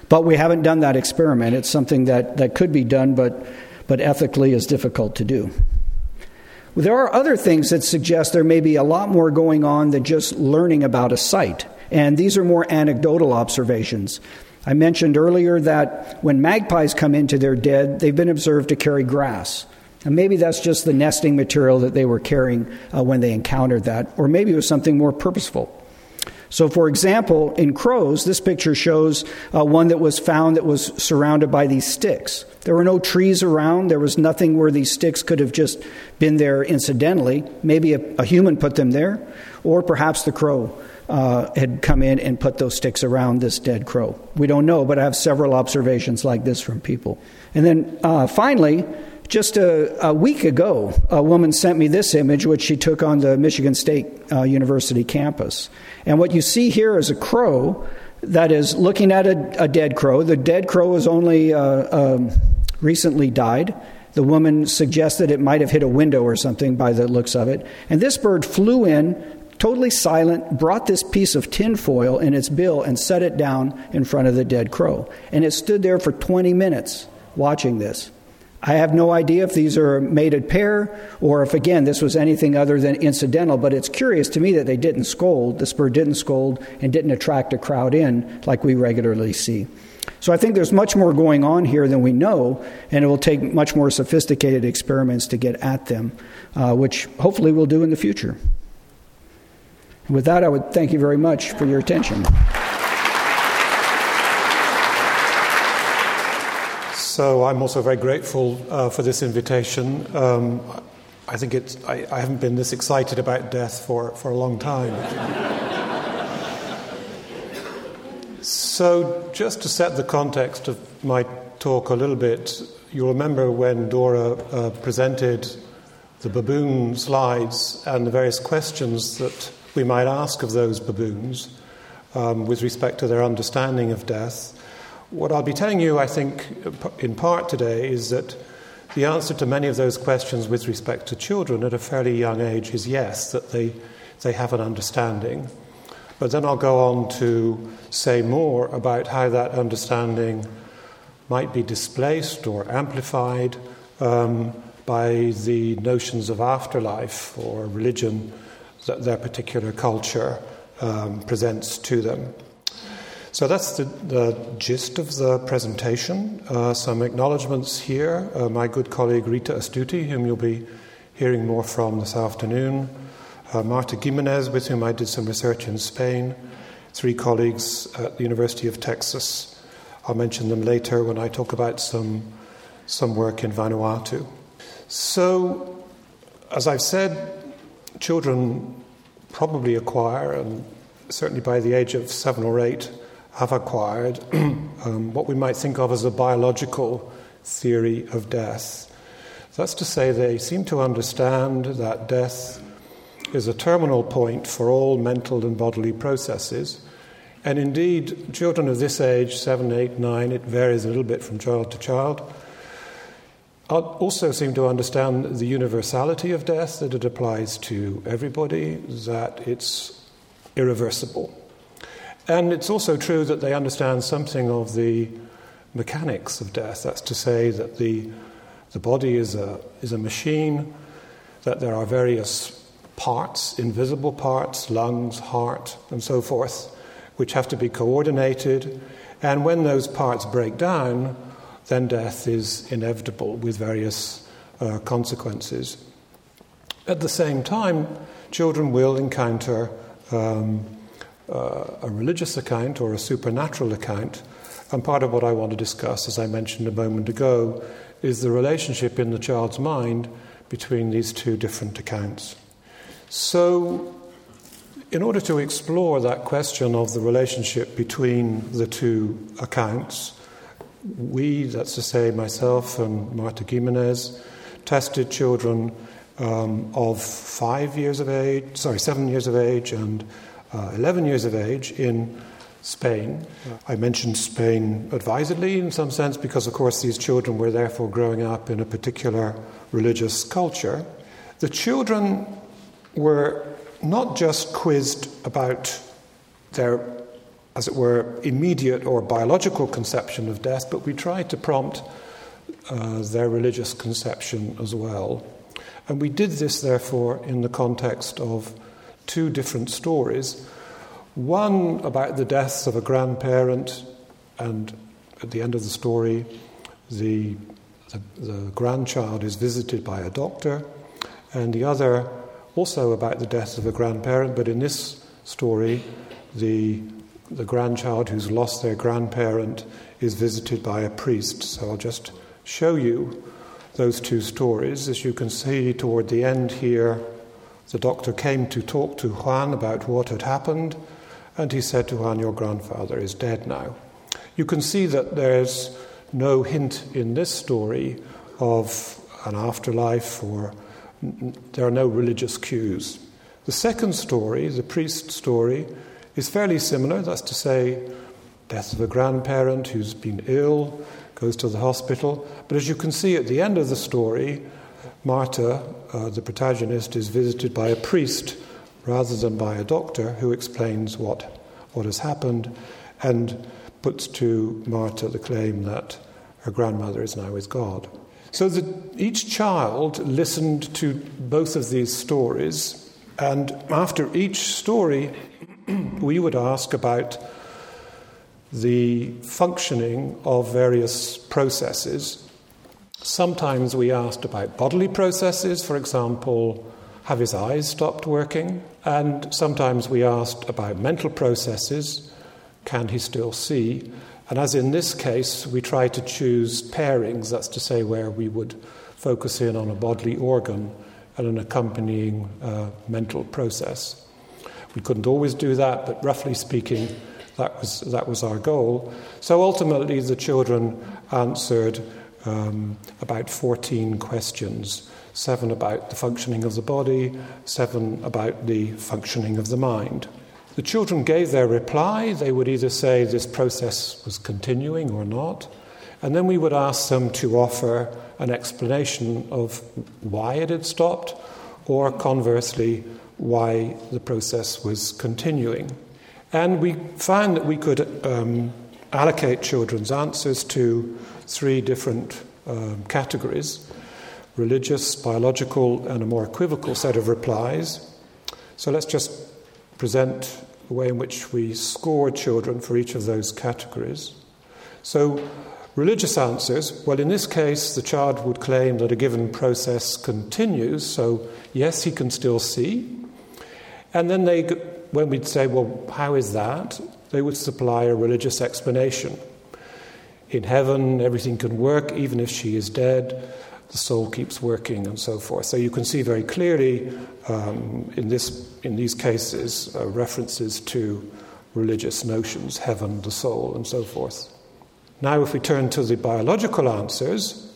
But we haven't done that experiment. It's something that, that could be done, but, but ethically is difficult to do. There are other things that suggest there may be a lot more going on than just learning about a site, and these are more anecdotal observations. I mentioned earlier that when magpies come into their dead, they've been observed to carry grass. And maybe that's just the nesting material that they were carrying uh, when they encountered that, or maybe it was something more purposeful. So, for example, in crows, this picture shows uh, one that was found that was surrounded by these sticks. There were no trees around. There was nothing where these sticks could have just been there incidentally. Maybe a, a human put them there, or perhaps the crow uh, had come in and put those sticks around this dead crow. We don't know, but I have several observations like this from people. And then uh, finally, just a, a, week ago, a woman sent me this image, which she took on the Michigan State uh, University campus. And what you see here is a crow that is looking at a, a dead crow. The dead crow has only uh, um, recently died. The woman suggested it might have hit a window or something by the looks of it. And this bird flew in, totally silent, brought this piece of tinfoil in its bill and set it down in front of the dead crow. And it stood there for 20 minutes watching this. I have no idea if these are a mated pair or if, again, this was anything other than incidental, but it's curious to me that they didn't scold, the bird didn't scold, and didn't attract a crowd in like we regularly see. So I think there's much more going on here than we know, and it will take much more sophisticated experiments to get at them, uh, which hopefully we'll do in the future. And with that, I would thank you very much for your attention. So I'm also very grateful uh, for this invitation. Um, I think it's, I, I, haven't been this excited about death for, for a long time. so, just to set the context of my talk a little bit, you'll remember when Dora uh, presented the baboon slides and the various questions that we might ask of those baboons um, with respect to their understanding of death. What I'll be telling you, I think, in part today, is that the answer to many of those questions with respect to children at a fairly young age is yes, that they, they have an understanding. But then I'll go on to say more about how that understanding might be displaced or amplified um, by the notions of afterlife or religion that their particular culture um, presents to them. So that's the, the, gist of the presentation. Uh, some acknowledgements here. Uh, my good colleague Rita Astuti, whom you'll be hearing more from this afternoon. Uh, Marta Gimenez, with whom I did some research in Spain. Three colleagues at the University of Texas. I'll mention them later when I talk about some, some work in Vanuatu. So, as I've said, children probably acquire, and certainly by the age of seven or eight, have acquired um, what we might think of as a biological theory of death. That's to say, they seem to understand that death is a terminal point for all mental and bodily processes. And indeed, children of this age, seven, eight, nine, it varies a little bit from child to child, also seem to understand the universality of death, that it applies to everybody, that it's irreversible. And it's also true that they understand something of the mechanics of death. That's to say, that the, the body is a, is a machine, that there are various parts, invisible parts, lungs, heart, and so forth, which have to be coordinated, And when those parts break down, then death is inevitable with various uh, consequences. At the same time, children will encounter um, uh, a religious account or a supernatural account. And part of what I want to discuss, as I mentioned a moment ago, is the relationship in the child's mind between these two different accounts. So, in order to explore that question of the relationship between the two accounts, we, that's to say, myself and Marta Gimenez, tested children um, of five years of age, sorry, seven years of age and 11 years of age in Spain. I mentioned Spain advisedly in some sense because, of course, these children were therefore growing up in a particular religious culture. The children were not just quizzed about their, as it were, immediate or biological conception of death, but we tried to prompt uh, their religious conception as well. And we did this, therefore, in the context of two different stories one about the death of a grandparent, and at the end of the story, the, the, the grandchild is visited by a doctor, and the other also about the death of a grandparent, but in this story, the, the grandchild who's lost their grandparent is visited by a priest. So I'll just show you those two stories. As you can see toward the end here, the doctor came to talk to Juan about what had happened, and he said to Juan, Your grandfather is dead now. You can see that there's no hint in this story of an afterlife or there are no religious cues. The second story, the priest story, is fairly similar. That's to say, death of a grandparent who's been ill, goes to the hospital. But as you can see at the end of the story, Marta, uh, the protagonist, is visited by a priest rather than by a doctor who explains what, what has happened and puts to Marta the claim that her grandmother is now with God. So that each child listened to both of these stories, and after each story, we would ask about the functioning of various processes. Sometimes we asked about bodily processes, for example, have his eyes stopped working? And sometimes we asked about mental processes, can he still see? And as in this case, we try to choose pairings, that's to say, where we would focus in on a bodily organ and an accompanying uh, mental process. We couldn't always do that, but roughly speaking, that was, that was our goal. So ultimately, the children answered um, about 14 questions seven about the functioning of the body, seven about the functioning of the mind. The children gave their reply. They would either say this process was continuing or not. And then we would ask them to offer an explanation of why it had stopped, or conversely, why the process was continuing. And we found that we could um, allocate children's answers to three different um, categories religious, biological, and a more equivocal set of replies. So let's just present the way in which we score children for each of those categories. So, religious answers well, in this case, the child would claim that a given process continues, so yes, he can still see. And then they, when we'd say, well, how is that? They would supply a religious explanation. In heaven, everything can work, even if she is dead the soul keeps working and so forth. So you can see very clearly um, in, this, in these cases uh, references to religious notions, heaven, the soul, and so forth. Now, if we turn to the biological answers,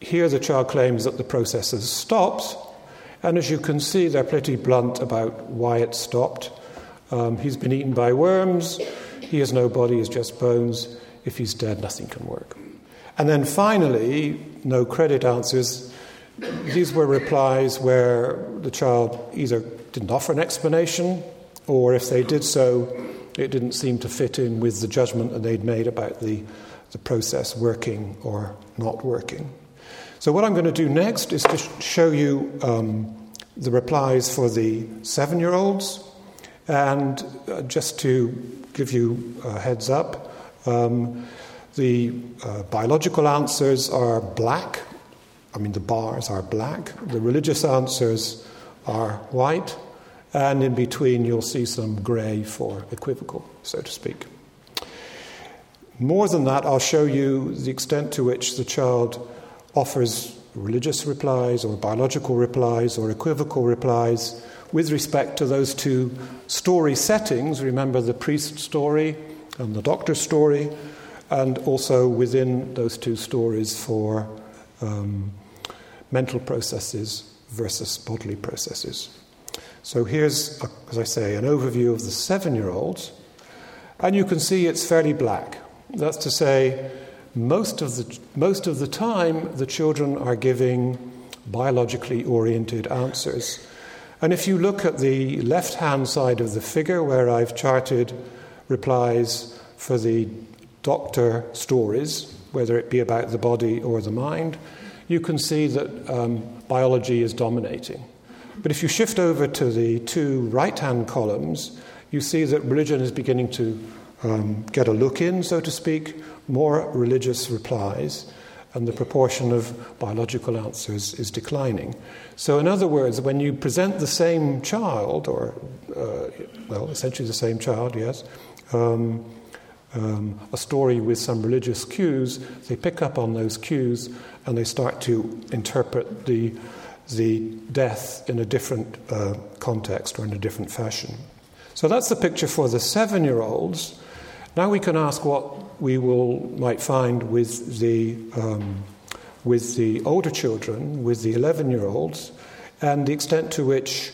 here the child claims that the process has stopped, and as you can see, they're pretty blunt about why it stopped. Um, he's been eaten by worms, he has no body, he's just bones. If he's dead, nothing can work. And then finally, no credit answers. These were replies where the child either didn't offer an explanation, or if they did so, it didn't seem to fit in with the judgment that they'd made about the, the process working or not working. So, what I'm going to do next is to show you um, the replies for the seven year olds, and uh, just to give you a heads up, Um, the uh, biological answers are black. I mean, the bars are black. The religious answers are white. And in between, you'll see some grey for equivocal, so to speak. More than that, I'll show you the extent to which the child offers religious replies or biological replies or equivocal replies with respect to those two story settings. Remember the priest story and the doctor's story, and also within those two stories for um, mental processes versus bodily processes. So here's, as I say, an overview of the seven year olds, and you can see it's fairly black. That's to say, most of the, most of the time, the children are giving biologically oriented answers. And if you look at the left hand side of the figure where I've charted replies for the doctor stories, whether it be about the body or the mind, you can see that um, biology is dominating. But if you shift over to the two right hand columns, you see that religion is beginning to um, get a look in, so to speak, more religious replies, and the proportion of biological answers is declining. So, in other words, when you present the same child, or, uh, well, essentially the same child, yes, um, um, a story with some religious cues, they pick up on those cues and they start to interpret the, the death in a different uh, context or in a different fashion. So that's the picture for the seven year olds. Now we can ask what we will, might find with the, um, with the older children, with the 11 year olds, and the extent to which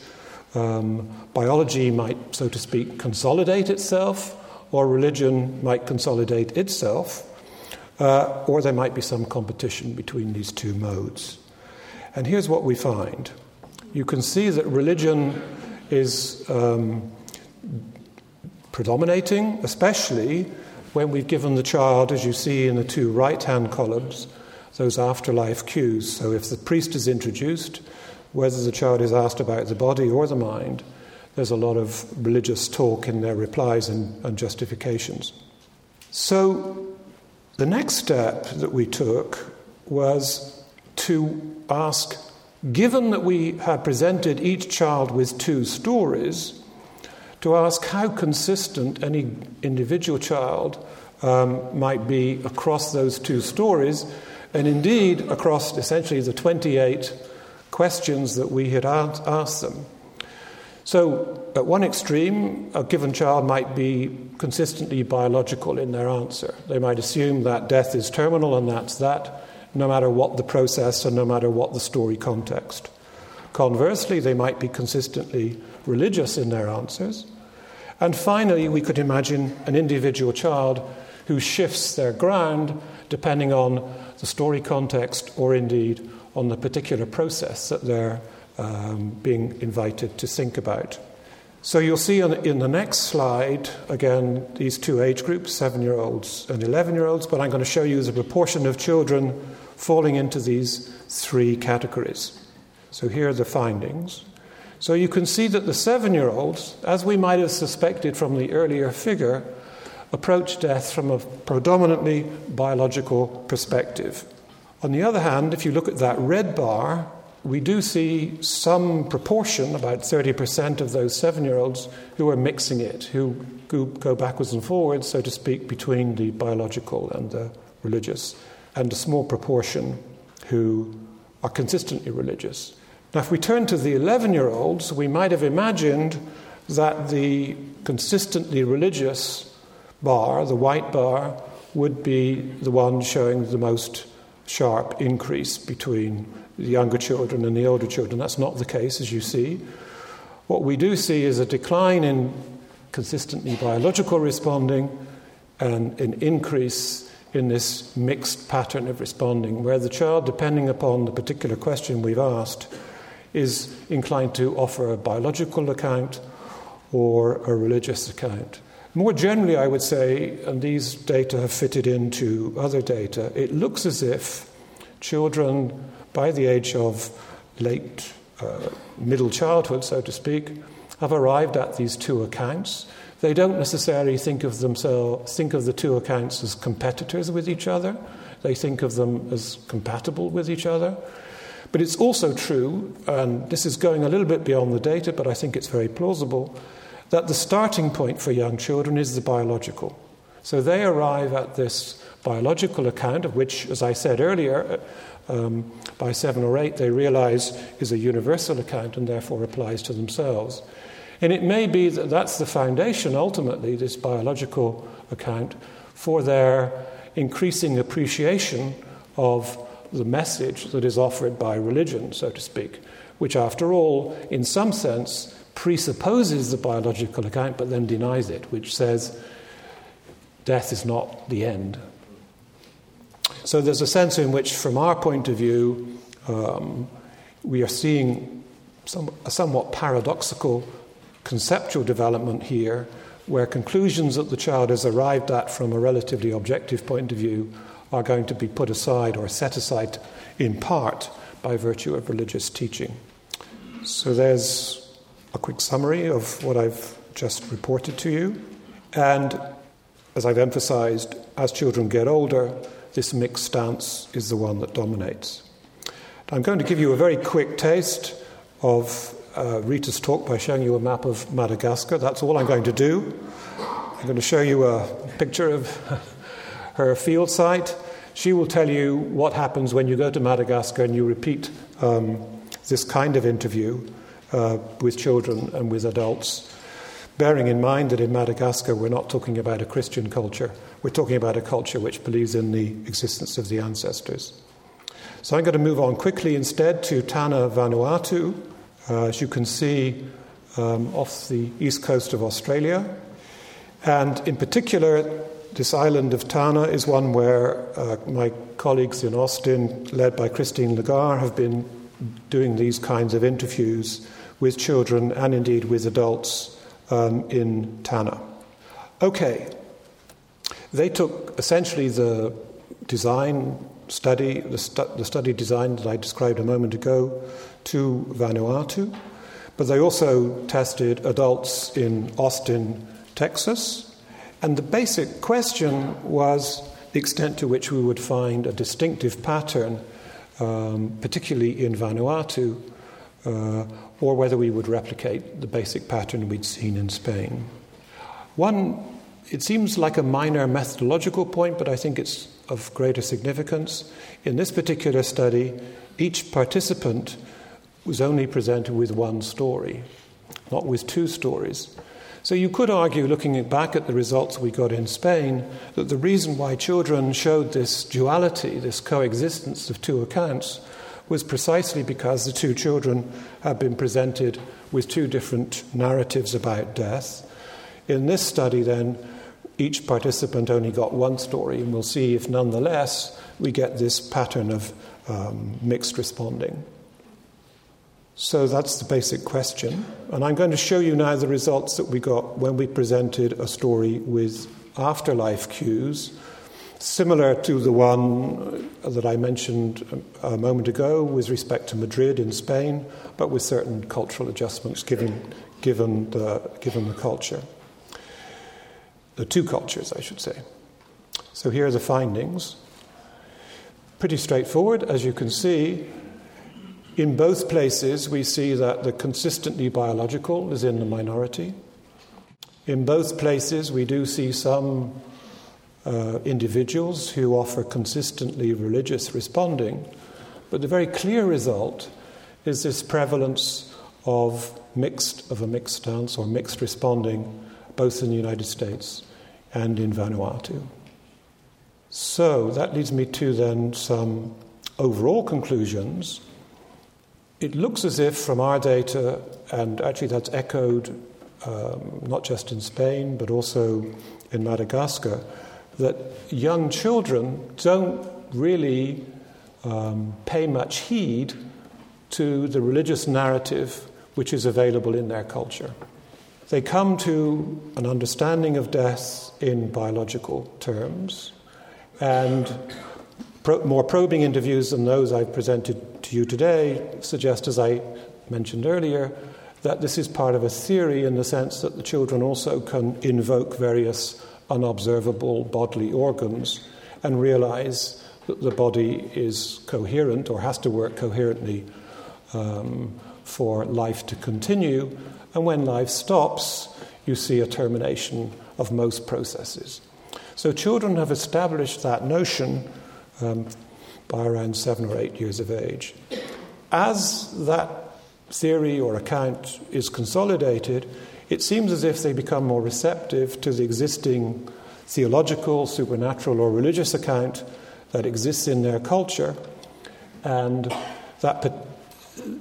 um, biology might, so to speak, consolidate itself, or religion might consolidate itself, uh, or there might be some competition between these two modes. And here's what we find you can see that religion is um, predominating, especially when we've given the child, as you see in the two right hand columns, those afterlife cues. So if the priest is introduced, whether the child is asked about the body or the mind, there's a lot of religious talk in their replies and, and justifications. So the next step that we took was to ask given that we had presented each child with two stories, to ask how consistent any individual child um, might be across those two stories, and indeed across essentially the 28 questions that we had asked them. So, at one extreme, a given child might be consistently biological in their answer. They might assume that death is terminal and that's that, no matter what the process and no matter what the story context. Conversely, they might be consistently religious in their answers. And finally, we could imagine an individual child who shifts their ground depending on the story context or indeed on the particular process that they're um, being invited to think about. So you'll see in the next slide, again, these two age groups, seven year olds and 11 year olds, but I'm going to show you the proportion of children falling into these three categories. So here are the findings. So you can see that the seven year olds, as we might have suspected from the earlier figure, approach death from a predominantly biological perspective. On the other hand, if you look at that red bar, we do see some proportion, about 30% of those seven year olds, who are mixing it, who go backwards and forwards, so to speak, between the biological and the religious, and a small proportion who are consistently religious. Now, if we turn to the 11 year olds, we might have imagined that the consistently religious bar, the white bar, would be the one showing the most sharp increase between the younger children and the older children. That's not the case, as you see. What we do see is a decline in consistently biological responding and an increase in this mixed pattern of responding, where the child, depending upon the particular question we've asked, is inclined to offer a biological account or a religious account. More generally, I would say, and these data have fitted into other data, it looks as if children by the age of late uh, middle childhood, so to speak, have arrived at these two accounts. They don't necessarily think of themselves, think of the two accounts as competitors with each other. They think of them as compatible with each other. But it's also true, and this is going a little bit beyond the data, but I think it's very plausible, that the starting point for young children is the biological. So they arrive at this biological account, of which, as I said earlier, um, by seven or eight, they realize is a universal account and therefore applies to themselves. And it may be that that's the foundation, ultimately, this biological account, for their increasing appreciation of the message that is offered by religion, so to speak, which, after all, in some sense, presupposes the biological account but then denies it, which says death is not the end. So there's a sense in which, from our point of view, um, we are seeing some, a somewhat paradoxical conceptual development here where conclusions that the child has arrived at from a relatively objective point of view are going to be put aside or set aside in part by virtue of religious teaching. So there's a quick summary of what I've just reported to you. And as I've emphasized, as children get older, this mixed stance is the one that dominates. I'm going to give you a very quick taste of uh, Rita's talk by showing you a map of Madagascar. That's all I'm going to do. I'm going to show you a picture of her field site. She will tell you what happens when you go to Madagascar and you repeat um, this kind of interview uh, with children and with adults, bearing in mind that in Madagascar we're not talking about a Christian culture, we're talking about a culture which believes in the existence of the ancestors. So I'm going to move on quickly instead to Tanna Vanuatu, uh, as you can see um, off the east coast of Australia. And in particular, this island of Tanna is one where uh, my colleagues in Austin, led by Cristine Legare, have been doing these kinds of interviews with children and indeed with adults um, in Tanna. Okay, they took essentially the design study, the, stu- the study design that I described a moment ago, to Vanuatu, but they also tested adults in Austin, Texas. And the basic question was the extent to which we would find a distinctive pattern, um, particularly in Vanuatu, uh, or whether we would replicate the basic pattern we'd seen in Spain. One, it seems like a minor methodological point, but I think it's of greater significance. In this particular study, each participant was only presented with one story, not with two stories. So you could argue, looking back at the results we got in Spain, that the reason why children showed this duality, this coexistence of two accounts, was precisely because the two children had been presented with two different narratives about death. In this study, then, each participant only got one story, and we'll see if nonetheless we get this pattern of um, mixed responding. So that's the basic question. And I'm going to show you now the results that we got when we presented a story with afterlife cues, similar to the one uh, that I mentioned um, a moment ago with respect to Madrid in Spain, but with certain cultural adjustments given, given, the, given the culture. The two cultures, I should say. So here are the findings. Pretty straightforward, as you can see. In both places, we see that the consistently biological is in the minority. In both places, we do see some uh, individuals who offer consistently religious responding, but the very clear result is this prevalence of mixed of a mixed stance or mixed responding, both in the United States and in Vanuatu. So that leads me to then some overall conclusions it looks as if, from our data, and actually that's echoed um, not just in Spain but also in Madagascar, that young children don't really um, pay much heed to the religious narrative which is available in their culture. They come to an understanding of death in biological terms, and pro- more probing interviews than those I've presented to you today suggest, as I mentioned earlier, that this is part of a theory in the sense that the children also can invoke various unobservable bodily organs and realize that the body is coherent or has to work coherently um, for life to continue. And when life stops, you see a termination of most processes. So children have established that notion um, by around seven or eight years of age. As that theory or account is consolidated, it seems as if they become more receptive to the existing theological, supernatural, or religious account that exists in their culture. And that,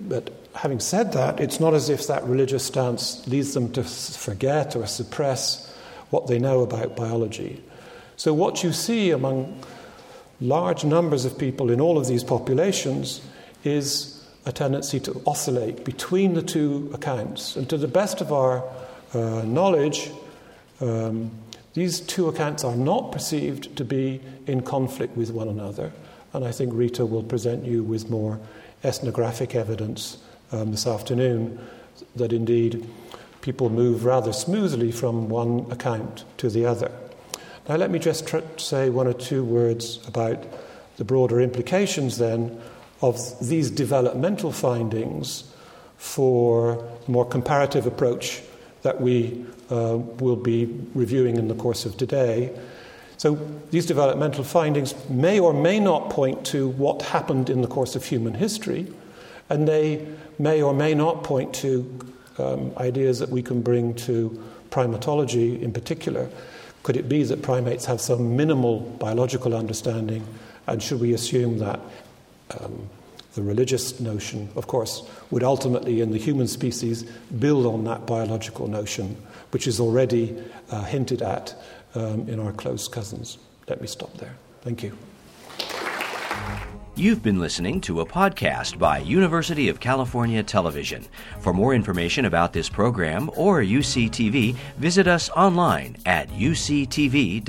but having said that, it's not as if that religious stance leads them to forget or suppress what they know about biology. So, what you see among large numbers of people in all of these populations is a tendency to oscillate between the two accounts. And to the best of our uh, knowledge, um, these two accounts are not perceived to be in conflict with one another. And I think Rita will present you with more ethnographic evidence um, this afternoon that indeed people move rather smoothly from one account to the other. Now, let me just tr- say one or two words about the broader implications then of these developmental findings for a more comparative approach that we uh, will be reviewing in the course of today. So, these developmental findings may or may not point to what happened in the course of human history, and they may or may not point to um, ideas that we can bring to primatology in particular. Could it be that primates have some minimal biological understanding, and should we assume that um, the religious notion, of course, would ultimately, in the human species, build on that biological notion, which is already uh, hinted at um, in our close cousins? Let me stop there. Thank you. You've been listening to a podcast by University of California Television. For more information about this program or UCTV, visit us online at uctv.tv.